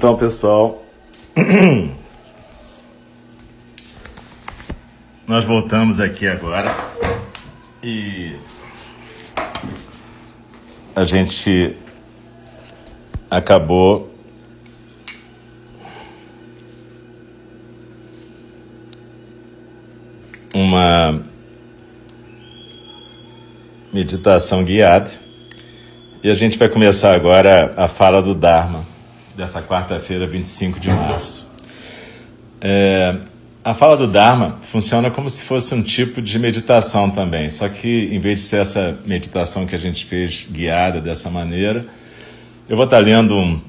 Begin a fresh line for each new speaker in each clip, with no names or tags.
Então, pessoal, nós voltamos aqui agora e a gente acabou uma meditação guiada e a gente vai começar agora a fala do Dharma dessa quarta-feira, 25 de março. É, a fala do Dharma funciona como se fosse um tipo de meditação também, só que em vez de ser essa meditação que a gente fez guiada dessa maneira, eu vou estar lendo um,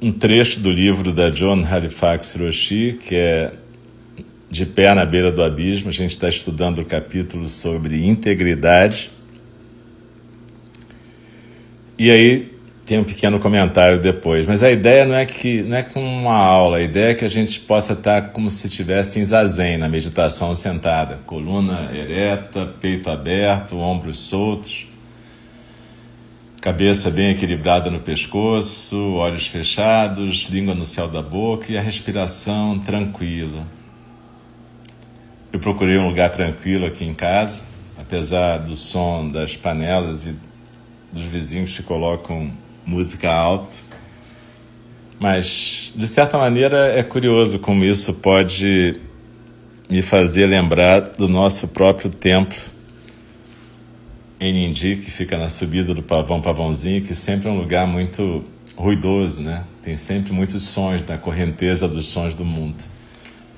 um trecho do livro da John Halifax Roshi, que é De Pé na Beira do Abismo. A gente está estudando o capítulo sobre integridade. E aí tem um pequeno comentário depois, mas a ideia não é que não é com uma aula, a ideia é que a gente possa estar como se estivesse em zazen, na meditação sentada, coluna ereta, peito aberto, ombros soltos, cabeça bem equilibrada no pescoço, olhos fechados, língua no céu da boca e a respiração tranquila. Eu procurei um lugar tranquilo aqui em casa, apesar do som das panelas e dos vizinhos que colocam música alta. Mas, de certa maneira, é curioso como isso pode me fazer lembrar do nosso próprio templo em Nindi, que fica na subida do Pavão Pavãozinho, que sempre é um lugar muito ruidoso, né? Tem sempre muitos sons, na correnteza dos sons do mundo.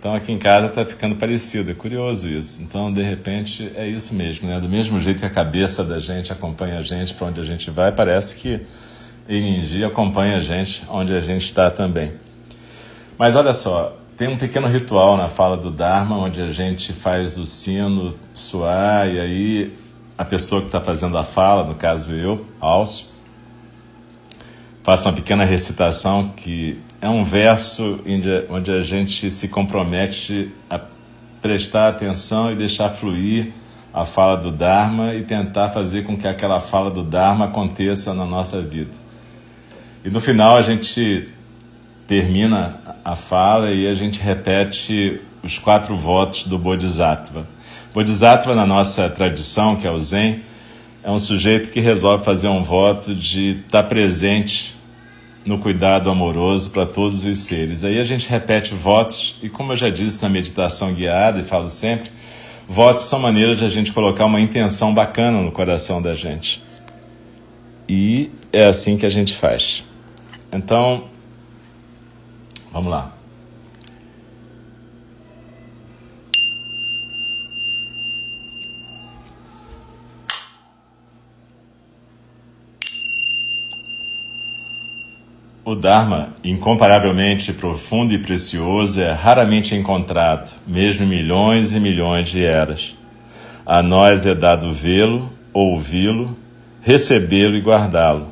Então aqui em casa está ficando parecido, é curioso isso. Então, de repente, é isso mesmo, né? Do mesmo jeito que a cabeça da gente acompanha a gente para onde a gente vai, parece que Iningi acompanha a gente onde a gente está também. Mas olha só, tem um pequeno ritual na fala do Dharma, onde a gente faz o sino soar e aí a pessoa que está fazendo a fala, no caso eu, Alcio, faço uma pequena recitação que é um verso onde a gente se compromete a prestar atenção e deixar fluir a fala do Dharma e tentar fazer com que aquela fala do Dharma aconteça na nossa vida. E no final a gente termina a fala e a gente repete os quatro votos do Bodhisattva. Bodhisattva, na nossa tradição, que é o Zen, é um sujeito que resolve fazer um voto de estar presente no cuidado amoroso para todos os seres. Aí a gente repete votos, e como eu já disse na meditação guiada e falo sempre, votos são maneiras de a gente colocar uma intenção bacana no coração da gente. E é assim que a gente faz. Então, vamos lá. O Dharma, incomparavelmente profundo e precioso, é raramente encontrado, mesmo em milhões e milhões de eras. A nós é dado vê-lo, ouvi-lo, recebê-lo e guardá-lo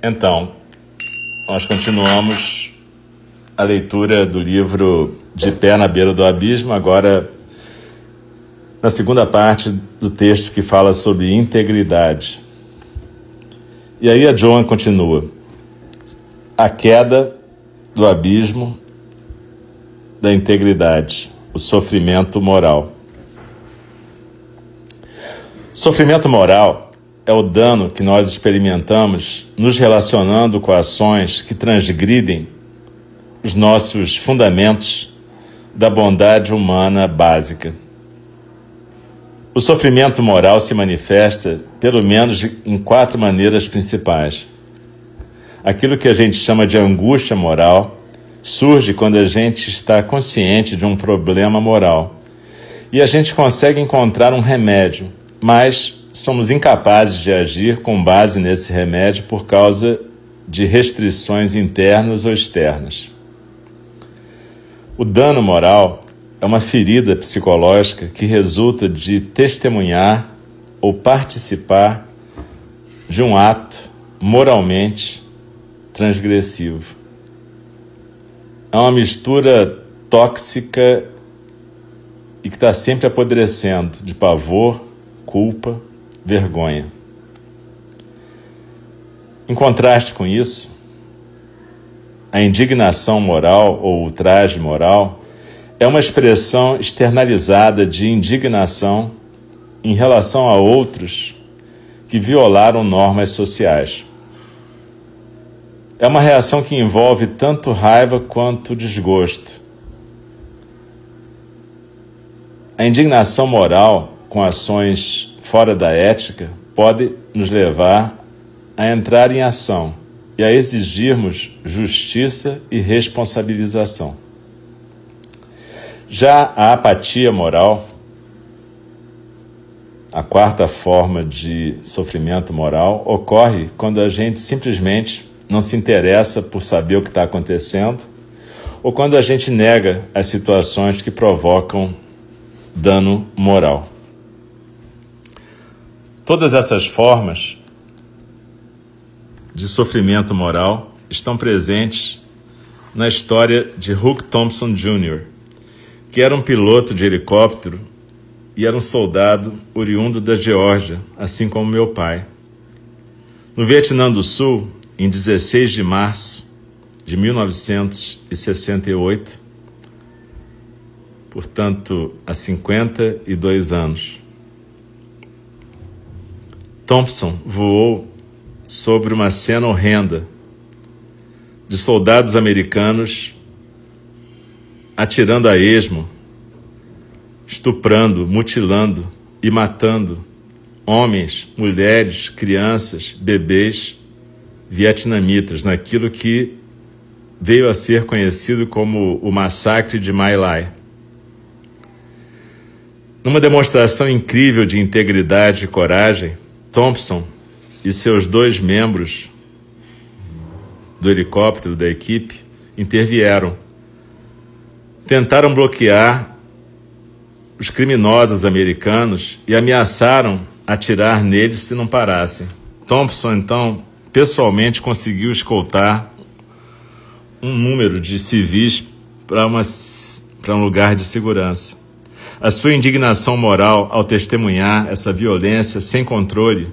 Então, nós continuamos a leitura do livro De Pé na Beira do Abismo, agora na segunda parte do texto que fala sobre integridade. E aí a Joan continua. A queda do abismo da integridade, o sofrimento moral. Sofrimento moral é o dano que nós experimentamos nos relacionando com ações que transgridem os nossos fundamentos da bondade humana básica. O sofrimento moral se manifesta, pelo menos, em quatro maneiras principais. Aquilo que a gente chama de angústia moral surge quando a gente está consciente de um problema moral e a gente consegue encontrar um remédio, mas somos incapazes de agir com base nesse remédio por causa de restrições internas ou externas. O dano moral é uma ferida psicológica que resulta de testemunhar ou participar de um ato moralmente transgressivo. É uma mistura tóxica e que está sempre apodrecendo de pavor, culpa, vergonha. Em contraste com isso, a indignação moral ou ultraje moral é uma expressão externalizada de indignação em relação a outros que violaram normas sociais. É uma reação que envolve tanto raiva quanto desgosto. A indignação moral com ações fora da ética pode nos levar a entrar em ação e a exigirmos justiça e responsabilização. Já a apatia moral, a quarta forma de sofrimento moral, ocorre quando a gente simplesmente não se interessa por saber o que está acontecendo ou quando a gente nega as situações que provocam dano moral. Todas essas formas de sofrimento moral estão presentes na história de Hook Thompson Jr., que era um piloto de helicóptero e era um soldado oriundo da Geórgia, assim como meu pai. No Vietnã do Sul, em 16 de março de 1968, portanto, há 52 anos. Thompson voou sobre uma cena horrenda de soldados americanos atirando a esmo, estuprando, mutilando e matando homens, mulheres, crianças, bebês vietnamitas naquilo que veio a ser conhecido como o massacre de My Lai. Numa demonstração incrível de integridade e coragem, Thompson e seus dois membros do helicóptero da equipe intervieram. Tentaram bloquear os criminosos americanos e ameaçaram atirar neles se não parassem. Thompson então pessoalmente conseguiu escoltar um número de civis para um lugar de segurança. A sua indignação moral ao testemunhar essa violência sem controle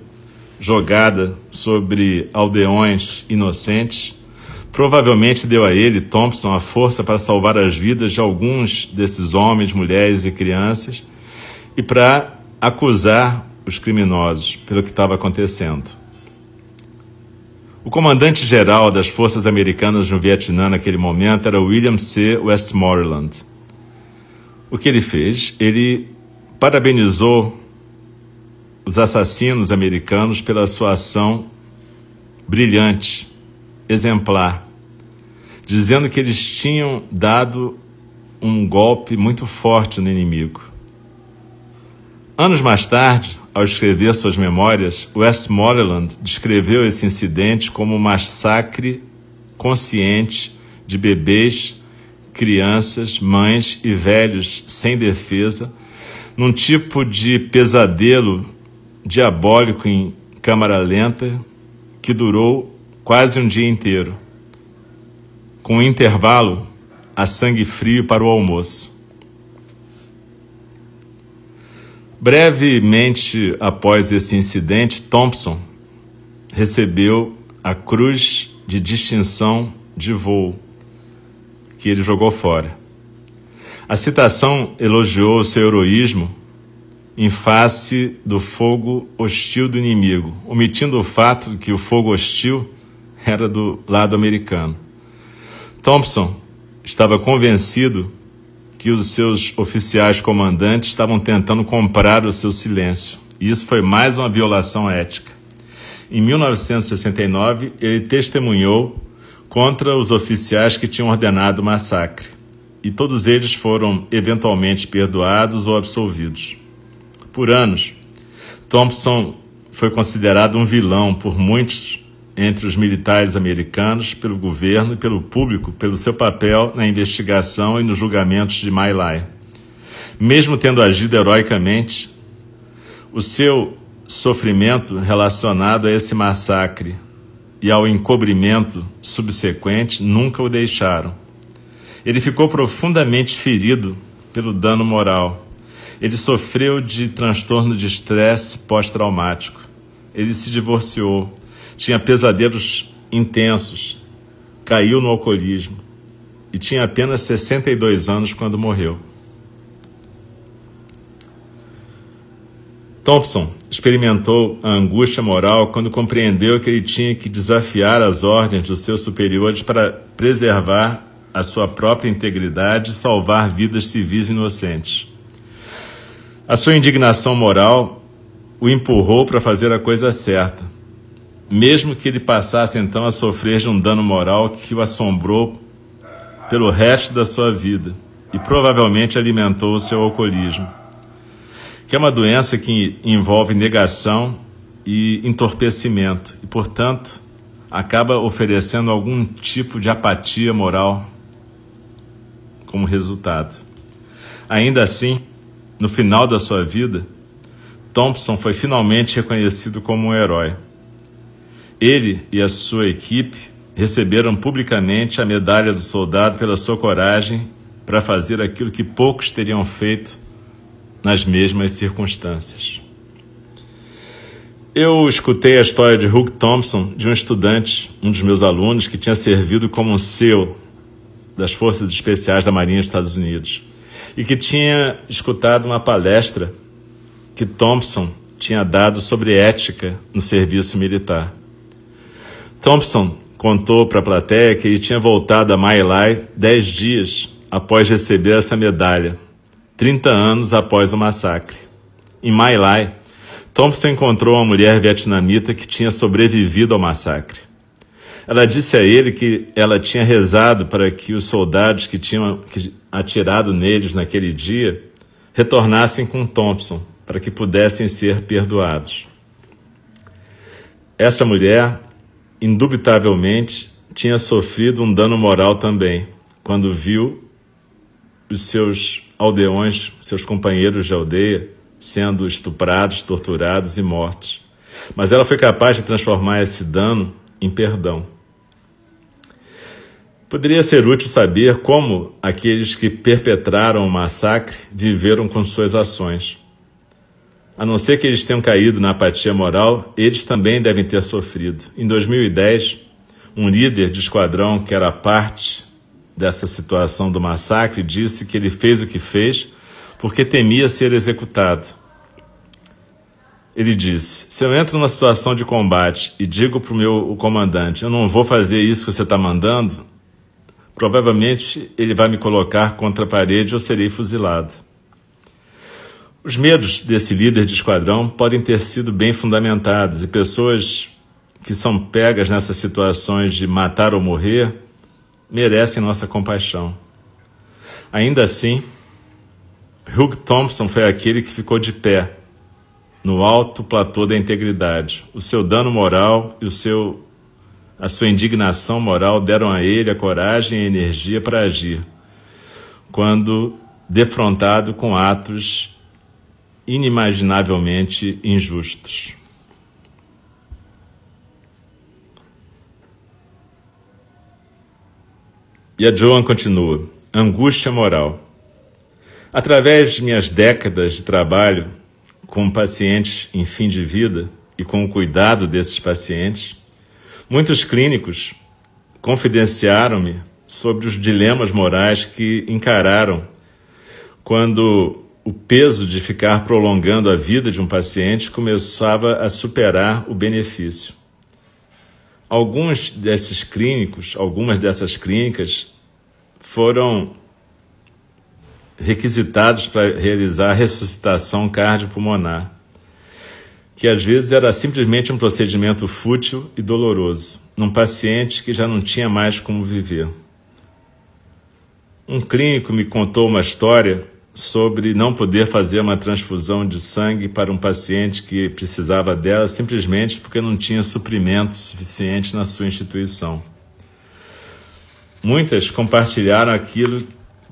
jogada sobre aldeões inocentes, provavelmente deu a ele, Thompson, a força para salvar as vidas de alguns desses homens, mulheres e crianças e para acusar os criminosos pelo que estava acontecendo. O comandante-geral das forças americanas no Vietnã naquele momento era William C. Westmoreland. O que ele fez? Ele parabenizou os assassinos americanos pela sua ação brilhante, exemplar, dizendo que eles tinham dado um golpe muito forte no inimigo. Anos mais tarde, ao escrever suas memórias, Westmoreland descreveu esse incidente como um massacre consciente de bebês, crianças, mães e velhos sem defesa, num tipo de pesadelo diabólico em câmara lenta que durou quase um dia inteiro, com um intervalo a sangue frio para o almoço. Brevemente após esse incidente, Thompson recebeu a Cruz de Distinção de Voo, que ele jogou fora. A citação elogiou seu heroísmo em face do fogo hostil do inimigo, omitindo o fato de que o fogo hostil era do lado americano. Thompson estava convencido que os seus oficiais comandantes estavam tentando comprar o seu silêncio. E isso foi mais uma violação ética. Em 1969, ele testemunhou contra os oficiais que tinham ordenado o massacre, e todos eles foram eventualmente perdoados ou absolvidos. Por anos, Thompson foi considerado um vilão por muitos entre os militares americanos, pelo governo e pelo público, pelo seu papel na investigação e nos julgamentos de My Lai. Mesmo tendo agido heroicamente, o seu sofrimento relacionado a esse massacre e ao encobrimento subsequente nunca o deixaram. Ele ficou profundamente ferido pelo dano moral. Ele sofreu de transtorno de estresse pós-traumático. Ele se divorciou tinha pesadelos intensos, caiu no alcoolismo e tinha apenas 62 anos quando morreu. Thompson experimentou a angústia moral quando compreendeu que ele tinha que desafiar as ordens dos seus superiores para preservar a sua própria integridade e salvar vidas civis inocentes. A sua indignação moral o empurrou para fazer a coisa certa, mesmo que ele passasse então a sofrer de um dano moral que o assombrou pelo resto da sua vida e provavelmente alimentou o seu alcoolismo, que é uma doença que envolve negação e entorpecimento e, portanto, acaba oferecendo algum tipo de apatia moral como resultado. Ainda assim, no final da sua vida, Thompson foi finalmente reconhecido como um herói ele e a sua equipe receberam publicamente a medalha do soldado pela sua coragem para fazer aquilo que poucos teriam feito nas mesmas circunstâncias. Eu escutei a história de Hugh Thompson, de um estudante, um dos meus alunos, que tinha servido como um SEAL das Forças Especiais da Marinha dos Estados Unidos e que tinha escutado uma palestra que Thompson tinha dado sobre ética no serviço militar. Thompson contou para a plateia que ele tinha voltado a My Lai dez dias após receber essa medalha, 30 anos após o massacre. Em My Lai, Thompson encontrou uma mulher vietnamita que tinha sobrevivido ao massacre. Ela disse a ele que ela tinha rezado para que os soldados que tinham atirado neles naquele dia retornassem com Thompson para que pudessem ser perdoados. Essa mulher indubitavelmente tinha sofrido um dano moral também, quando viu os seus aldeões, seus companheiros de aldeia, sendo estuprados, torturados e mortos. Mas ela foi capaz de transformar esse dano em perdão. Poderia ser útil saber como aqueles que perpetraram o massacre viveram com suas ações. A não ser que eles tenham caído na apatia moral, eles também devem ter sofrido. Em 2010, um líder de esquadrão que era parte dessa situação do massacre disse que ele fez o que fez porque temia ser executado. Ele disse: Se eu entro numa situação de combate e digo para o meu comandante, eu não vou fazer isso que você está mandando, provavelmente ele vai me colocar contra a parede ou serei fuzilado. Os medos desse líder de esquadrão podem ter sido bem fundamentados e pessoas que são pegas nessas situações de matar ou morrer merecem nossa compaixão. Ainda assim, Hugh Thompson foi aquele que ficou de pé no alto platô da integridade. O seu dano moral e o seu a sua indignação moral deram a ele a coragem e a energia para agir, quando defrontado com atos inimaginavelmente injustos. E a Joan continua: angústia moral. Através de minhas décadas de trabalho com pacientes em fim de vida e com o cuidado desses pacientes, muitos clínicos confidenciaram-me sobre os dilemas morais que encararam quando o peso de ficar prolongando a vida de um paciente começava a superar o benefício. Alguns desses clínicos, algumas dessas clínicas foram requisitados para realizar ressuscitação cardiopulmonar, que às vezes era simplesmente um procedimento fútil e doloroso, num paciente que já não tinha mais como viver. Um clínico me contou uma história sobre não poder fazer uma transfusão de sangue para um paciente que precisava dela simplesmente porque não tinha suprimento suficiente na sua instituição. Muitas compartilharam aquilo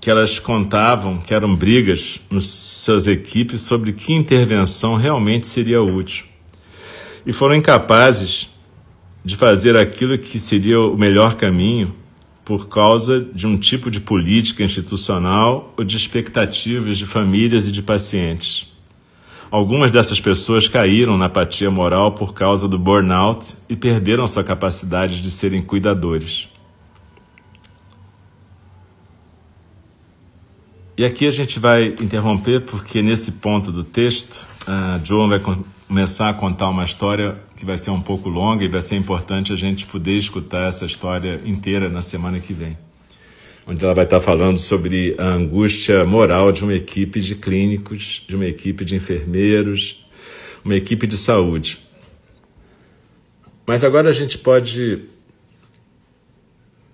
que elas contavam que eram brigas nas suas equipes sobre que intervenção realmente seria útil. E foram incapazes de fazer aquilo que seria o melhor caminho por causa de um tipo de política institucional ou de expectativas de famílias e de pacientes. Algumas dessas pessoas caíram na apatia moral por causa do burnout e perderam sua capacidade de serem cuidadores. E aqui a gente vai interromper porque nesse ponto do texto, a Joan vai começar a contar uma história que vai ser um pouco longa e vai ser importante a gente poder escutar essa história inteira na semana que vem. Onde ela vai estar falando sobre a angústia moral de uma equipe de clínicos, de uma equipe de enfermeiros, uma equipe de saúde. Mas agora a gente pode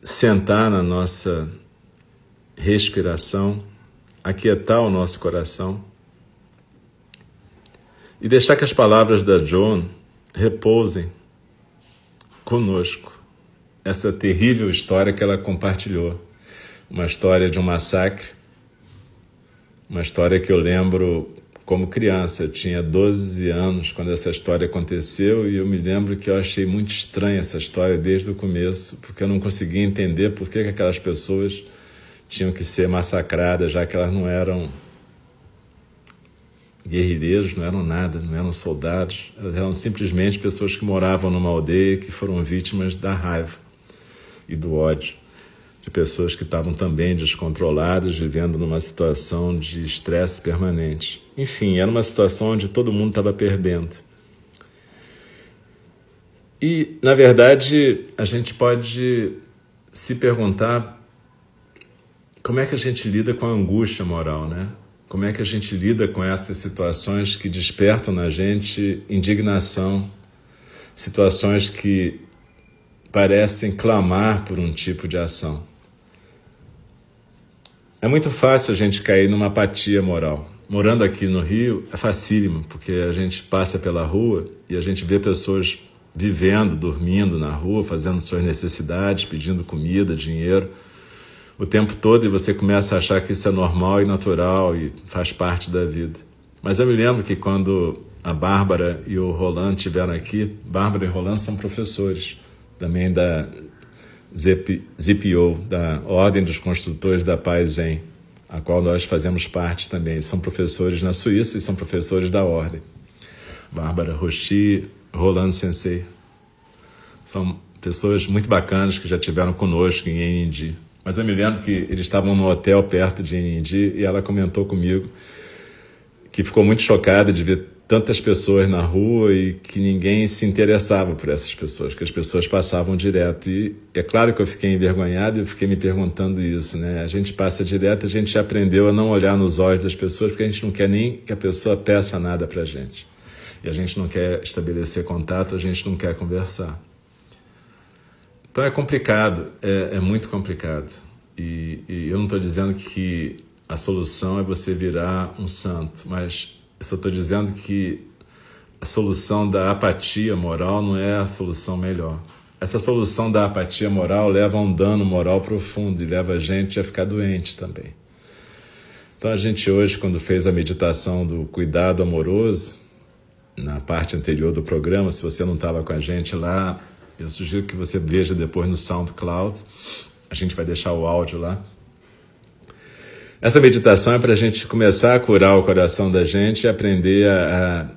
sentar na nossa respiração aquietar o nosso coração e deixar que as palavras da John repousem conosco. Essa terrível história que ela compartilhou, uma história de um massacre, uma história que eu lembro como criança, eu tinha 12 anos quando essa história aconteceu e eu me lembro que eu achei muito estranha essa história desde o começo, porque eu não conseguia entender por que aquelas pessoas tinham que ser massacradas, já que elas não eram guerrilheiros, não eram nada, não eram soldados, eram simplesmente pessoas que moravam numa aldeia que foram vítimas da raiva e do ódio, de pessoas que estavam também descontroladas, vivendo numa situação de estresse permanente. Enfim, era uma situação onde todo mundo estava perdendo. E, na verdade, a gente pode se perguntar como é que a gente lida com a angústia moral, né? Como é que a gente lida com essas situações que despertam na gente indignação, situações que parecem clamar por um tipo de ação? É muito fácil a gente cair numa apatia moral. Morando aqui no Rio é facílimo, porque a gente passa pela rua e a gente vê pessoas vivendo, dormindo na rua, fazendo suas necessidades, pedindo comida, dinheiro o tempo todo e você começa a achar que isso é normal e natural e faz parte da vida. Mas eu me lembro que quando a Bárbara e o Roland estiveram aqui, Bárbara e Roland são professores também da ZPO, da Ordem dos Construtores da Paz a qual nós fazemos parte também. São professores na Suíça e são professores da Ordem. Bárbara Rochi, Roland Sensei. São pessoas muito bacanas que já tiveram conosco em Endi. Mas eu me lembro que eles estavam no hotel perto de Indy e ela comentou comigo que ficou muito chocada de ver tantas pessoas na rua e que ninguém se interessava por essas pessoas, que as pessoas passavam direto. E é claro que eu fiquei envergonhado e fiquei me perguntando isso, né? A gente passa direto, a gente aprendeu a não olhar nos olhos das pessoas porque a gente não quer nem que a pessoa peça nada pra gente. E a gente não quer estabelecer contato, a gente não quer conversar. Então é complicado, é, é muito complicado. E, e eu não estou dizendo que a solução é você virar um santo, mas eu só estou dizendo que a solução da apatia moral não é a solução melhor. Essa solução da apatia moral leva a um dano moral profundo e leva a gente a ficar doente também. Então a gente hoje, quando fez a meditação do cuidado amoroso, na parte anterior do programa, se você não estava com a gente lá, eu sugiro que você veja depois no SoundCloud. A gente vai deixar o áudio lá. Essa meditação é para a gente começar a curar o coração da gente e aprender a, a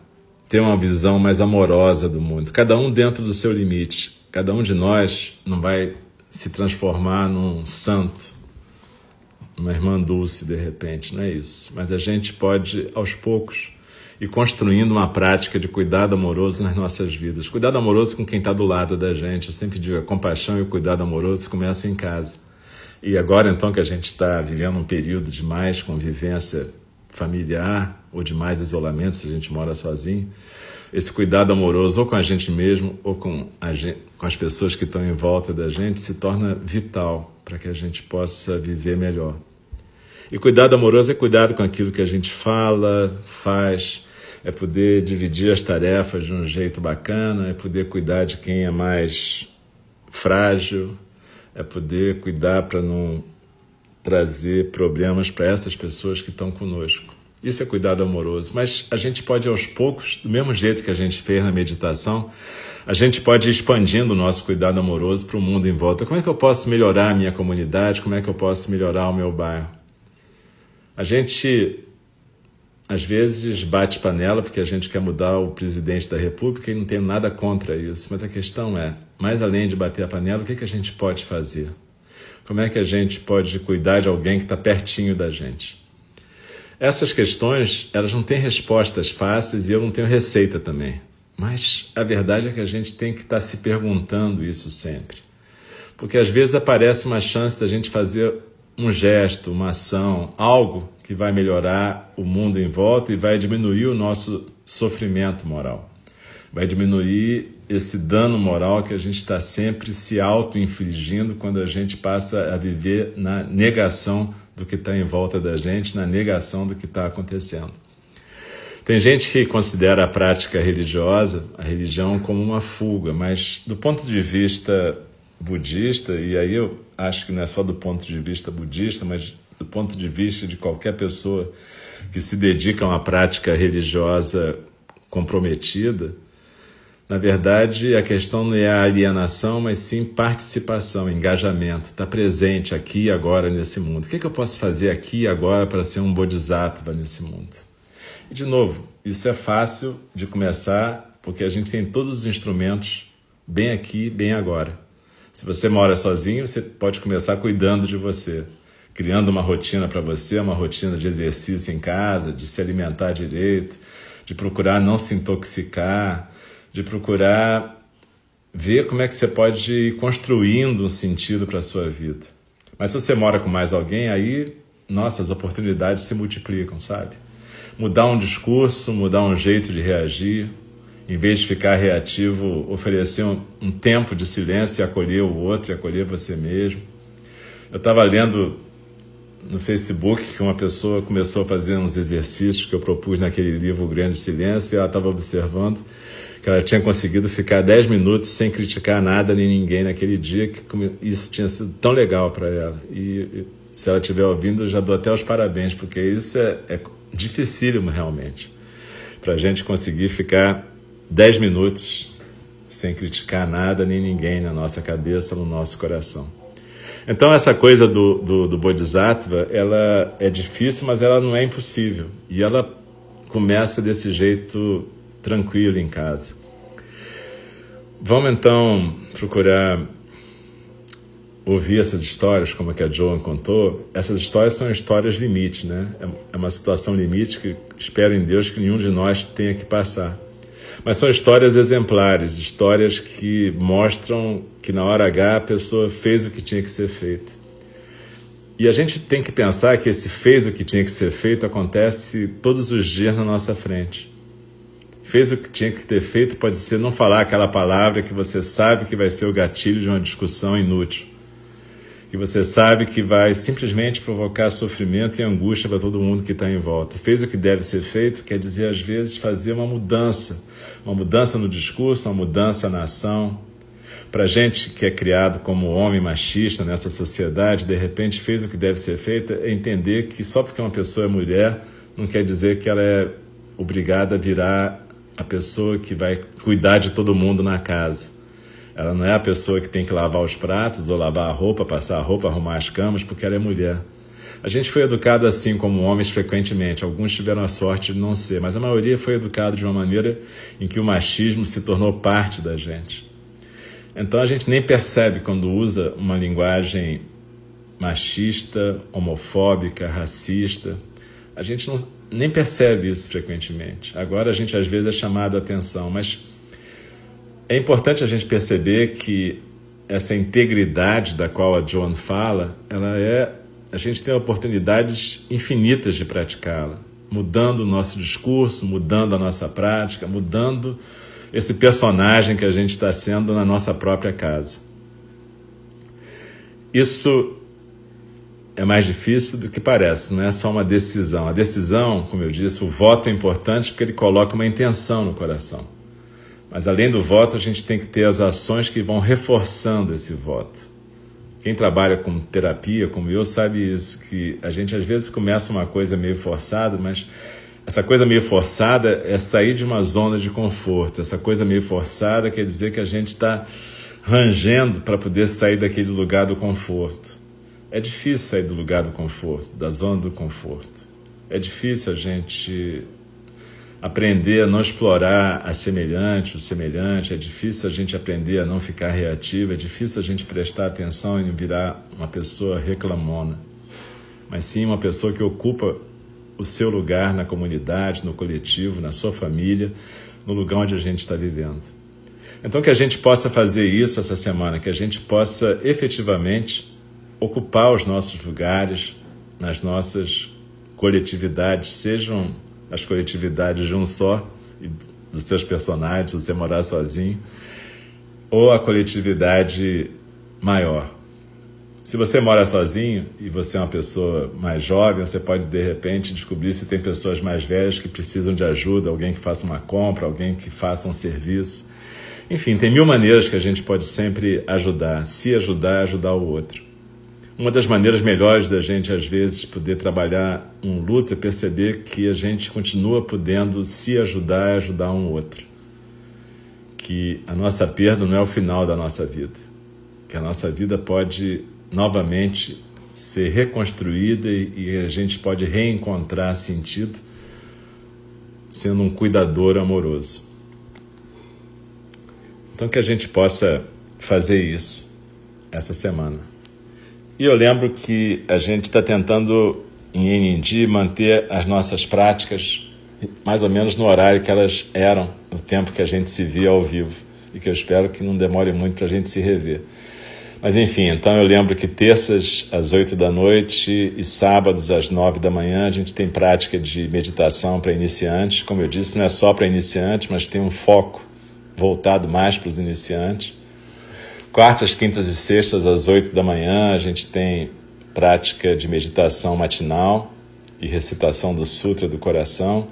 ter uma visão mais amorosa do mundo. Cada um dentro do seu limite. Cada um de nós não vai se transformar num santo uma irmã Dulce de repente, não é isso. Mas a gente pode, aos poucos, ir construindo uma prática de cuidado amoroso nas nossas vidas. Cuidado amoroso com quem está do lado da gente. Eu sempre digo, a compaixão e o cuidado amoroso começam em casa. E agora, então, que a gente está vivendo um período de mais convivência familiar ou de mais isolamento, se a gente mora sozinho, esse cuidado amoroso, ou com a gente mesmo, ou com, gente, com as pessoas que estão em volta da gente, se torna vital para que a gente possa viver melhor. E cuidado amoroso é cuidado com aquilo que a gente fala, faz, é poder dividir as tarefas de um jeito bacana, é poder cuidar de quem é mais frágil, é poder cuidar para não trazer problemas para essas pessoas que estão conosco. Isso é cuidado amoroso. Mas a gente pode, aos poucos, do mesmo jeito que a gente fez na meditação, a gente pode ir expandindo o nosso cuidado amoroso para o mundo em volta. Como é que eu posso melhorar a minha comunidade? Como é que eu posso melhorar o meu bairro? A gente às vezes bate panela porque a gente quer mudar o presidente da República e não tem nada contra isso. Mas a questão é, mais além de bater a panela, o que, que a gente pode fazer? Como é que a gente pode cuidar de alguém que está pertinho da gente? Essas questões, elas não têm respostas fáceis e eu não tenho receita também. Mas a verdade é que a gente tem que estar tá se perguntando isso sempre. Porque às vezes aparece uma chance da gente fazer um gesto, uma ação, algo que vai melhorar o mundo em volta e vai diminuir o nosso sofrimento moral. Vai diminuir esse dano moral que a gente está sempre se auto-infligindo quando a gente passa a viver na negação do que está em volta da gente, na negação do que está acontecendo. Tem gente que considera a prática religiosa, a religião, como uma fuga, mas do ponto de vista budista, e aí eu acho que não é só do ponto de vista budista, mas do ponto de vista de qualquer pessoa que se dedica a uma prática religiosa comprometida, na verdade, a questão não é a alienação, mas sim participação, engajamento, estar tá presente aqui e agora nesse mundo. O que, é que eu posso fazer aqui e agora para ser um bodhisattva nesse mundo? E, de novo, isso é fácil de começar porque a gente tem todos os instrumentos bem aqui, bem agora. Se você mora sozinho, você pode começar cuidando de você, criando uma rotina para você, uma rotina de exercício em casa, de se alimentar direito, de procurar não se intoxicar, de procurar ver como é que você pode ir construindo um sentido para a sua vida. Mas se você mora com mais alguém, aí, nossa, as oportunidades se multiplicam, sabe? Mudar um discurso, mudar um jeito de reagir, em vez de ficar reativo, oferecer um, um tempo de silêncio e acolher o outro, e acolher você mesmo. Eu estava lendo no Facebook que uma pessoa começou a fazer uns exercícios que eu propus naquele livro o Grande Silêncio e ela estava observando que ela tinha conseguido ficar 10 minutos sem criticar nada nem ninguém naquele dia, que isso tinha sido tão legal para ela. E, se ela estiver ouvindo, eu já dou até os parabéns, porque isso é, é dificílimo realmente. Para a gente conseguir ficar 10 minutos sem criticar nada nem ninguém na nossa cabeça, no nosso coração. Então essa coisa do, do, do Bodhisattva, ela é difícil, mas ela não é impossível. E ela começa desse jeito tranquilo em casa. Vamos então procurar ouvir essas histórias, como a que a Joan contou. Essas histórias são histórias limite, né? É, é uma situação limite que espero em Deus que nenhum de nós tenha que passar. Mas são histórias exemplares, histórias que mostram que na hora H a pessoa fez o que tinha que ser feito. E a gente tem que pensar que esse fez o que tinha que ser feito acontece todos os dias na nossa frente fez o que tinha que ter feito pode ser não falar aquela palavra que você sabe que vai ser o gatilho de uma discussão inútil. Que você sabe que vai simplesmente provocar sofrimento e angústia para todo mundo que está em volta. Fez o que deve ser feito, quer dizer, às vezes, fazer uma mudança. Uma mudança no discurso, uma mudança na ação. Para gente que é criado como homem machista nessa sociedade, de repente fez o que deve ser feito, é entender que só porque uma pessoa é mulher, não quer dizer que ela é obrigada a virar a pessoa que vai cuidar de todo mundo na casa. Ela não é a pessoa que tem que lavar os pratos ou lavar a roupa, passar a roupa, arrumar as camas, porque ela é mulher. A gente foi educado assim como homens frequentemente. Alguns tiveram a sorte de não ser, mas a maioria foi educado de uma maneira em que o machismo se tornou parte da gente. Então a gente nem percebe quando usa uma linguagem machista, homofóbica, racista. A gente não, nem percebe isso frequentemente. Agora a gente às vezes é chamado a atenção, mas é importante a gente perceber que essa integridade da qual a Joan fala, ela é a gente tem oportunidades infinitas de praticá-la, mudando o nosso discurso, mudando a nossa prática, mudando esse personagem que a gente está sendo na nossa própria casa. Isso é mais difícil do que parece, não é só uma decisão. A decisão, como eu disse, o voto é importante porque ele coloca uma intenção no coração. Mas além do voto, a gente tem que ter as ações que vão reforçando esse voto. Quem trabalha com terapia, como eu, sabe isso, que a gente às vezes começa uma coisa meio forçada, mas essa coisa meio forçada é sair de uma zona de conforto. Essa coisa meio forçada quer dizer que a gente está rangendo para poder sair daquele lugar do conforto. É difícil sair do lugar do conforto, da zona do conforto. É difícil a gente aprender a não explorar a semelhante, o semelhante, é difícil a gente aprender a não ficar reativo, é difícil a gente prestar atenção e virar uma pessoa reclamona, mas sim uma pessoa que ocupa o seu lugar na comunidade, no coletivo, na sua família, no lugar onde a gente está vivendo. Então, que a gente possa fazer isso essa semana, que a gente possa efetivamente ocupar os nossos lugares nas nossas coletividades, sejam as coletividades de um só, dos seus personagens, você morar sozinho, ou a coletividade maior. Se você mora sozinho e você é uma pessoa mais jovem, você pode de repente descobrir se tem pessoas mais velhas que precisam de ajuda, alguém que faça uma compra, alguém que faça um serviço. Enfim, tem mil maneiras que a gente pode sempre ajudar, se ajudar, ajudar o outro. Uma das maneiras melhores da gente, às vezes, poder trabalhar um luto é perceber que a gente continua podendo se ajudar e ajudar um outro. Que a nossa perda não é o final da nossa vida. Que a nossa vida pode novamente ser reconstruída e a gente pode reencontrar sentido sendo um cuidador amoroso. Então, que a gente possa fazer isso essa semana. E eu lembro que a gente está tentando Enindi manter as nossas práticas mais ou menos no horário que elas eram, no tempo que a gente se via ao vivo. E que eu espero que não demore muito para a gente se rever. Mas enfim, então eu lembro que terças às oito da noite e sábados às nove da manhã a gente tem prática de meditação para iniciantes. Como eu disse, não é só para iniciantes, mas tem um foco voltado mais para os iniciantes. Quartas, quintas e sextas, às oito da manhã, a gente tem prática de meditação matinal e recitação do Sutra do Coração.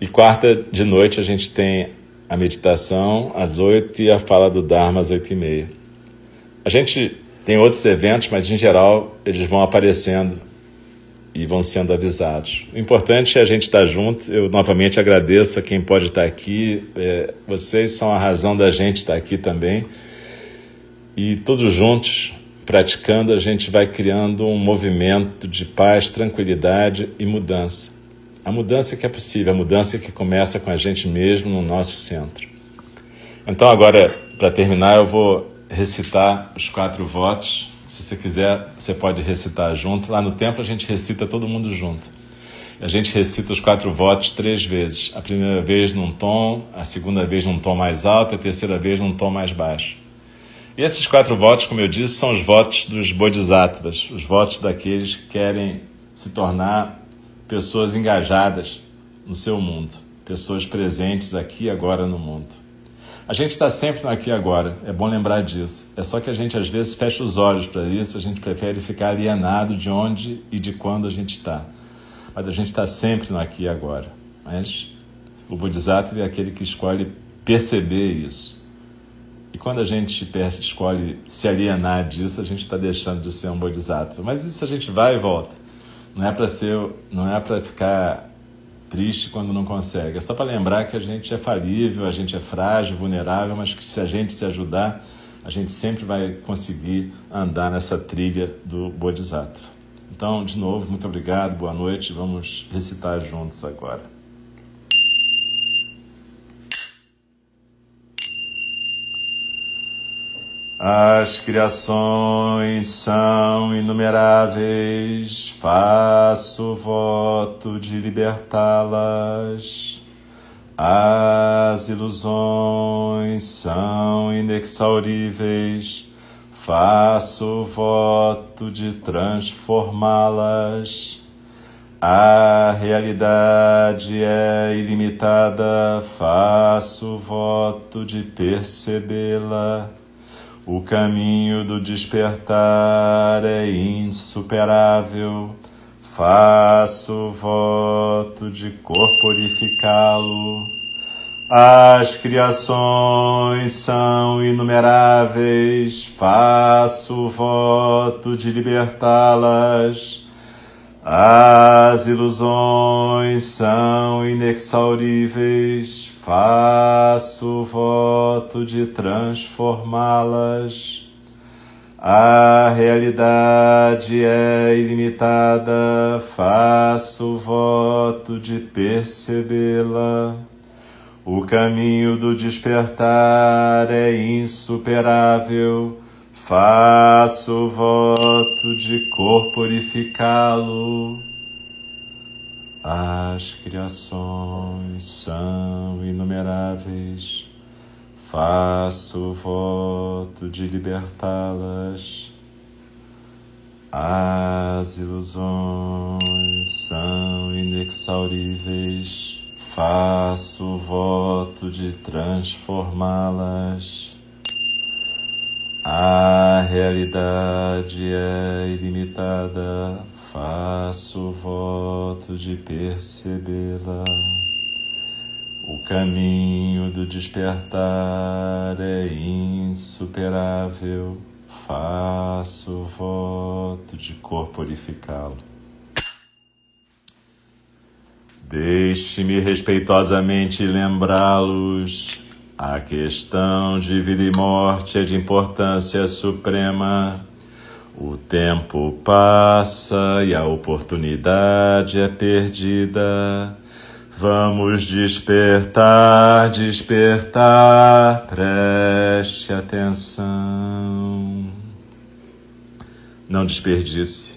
E quarta de noite a gente tem a meditação às oito e a fala do Dharma às oito e meia. A gente tem outros eventos, mas em geral eles vão aparecendo e vão sendo avisados. O importante é a gente estar junto. Eu novamente agradeço a quem pode estar aqui. É, vocês são a razão da gente estar aqui também. E todos juntos, praticando, a gente vai criando um movimento de paz, tranquilidade e mudança. A mudança que é possível, a mudança que começa com a gente mesmo no nosso centro. Então, agora, para terminar, eu vou recitar os quatro votos se você quiser, você pode recitar junto. Lá no templo a gente recita todo mundo junto. A gente recita os quatro votos três vezes. A primeira vez num tom, a segunda vez num tom mais alto, a terceira vez num tom mais baixo. E esses quatro votos, como eu disse, são os votos dos bodhisattvas, os votos daqueles que querem se tornar pessoas engajadas no seu mundo, pessoas presentes aqui e agora no mundo. A gente está sempre no aqui e agora, é bom lembrar disso. É só que a gente às vezes fecha os olhos para isso, a gente prefere ficar alienado de onde e de quando a gente está. Mas a gente está sempre no aqui e agora. Mas o Bodhisattva é aquele que escolhe perceber isso. E quando a gente escolhe se alienar disso, a gente está deixando de ser um Bodhisattva. Mas isso a gente vai e volta. Não é para ser, não é para ficar triste quando não consegue. É só para lembrar que a gente é falível, a gente é frágil, vulnerável, mas que se a gente se ajudar, a gente sempre vai conseguir andar nessa trilha do Bodhisattva. Então, de novo, muito obrigado, boa noite. Vamos recitar juntos agora. As criações são inumeráveis, faço voto de libertá-las. As ilusões são inexauríveis, faço voto de transformá-las. A realidade é ilimitada, faço voto de percebê-la. O caminho do despertar é insuperável. Faço voto de corporificá-lo. As criações são inumeráveis. Faço voto de libertá-las. As ilusões são inexauríveis faço voto de transformá-las. A realidade é ilimitada, faço voto de percebê-la. O caminho do despertar é insuperável, faço voto de corporificá-lo. As criações são inumeráveis, faço voto de libertá-las. As ilusões são inexauríveis, faço voto de transformá-las. A realidade é ilimitada faço voto de percebê-la. O caminho do despertar é insuperável, faço voto de corporificá-lo. Deixe-me respeitosamente lembrá-los. A questão de vida e morte é de importância suprema o tempo passa e a oportunidade é perdida. Vamos despertar, despertar, preste atenção. Não desperdice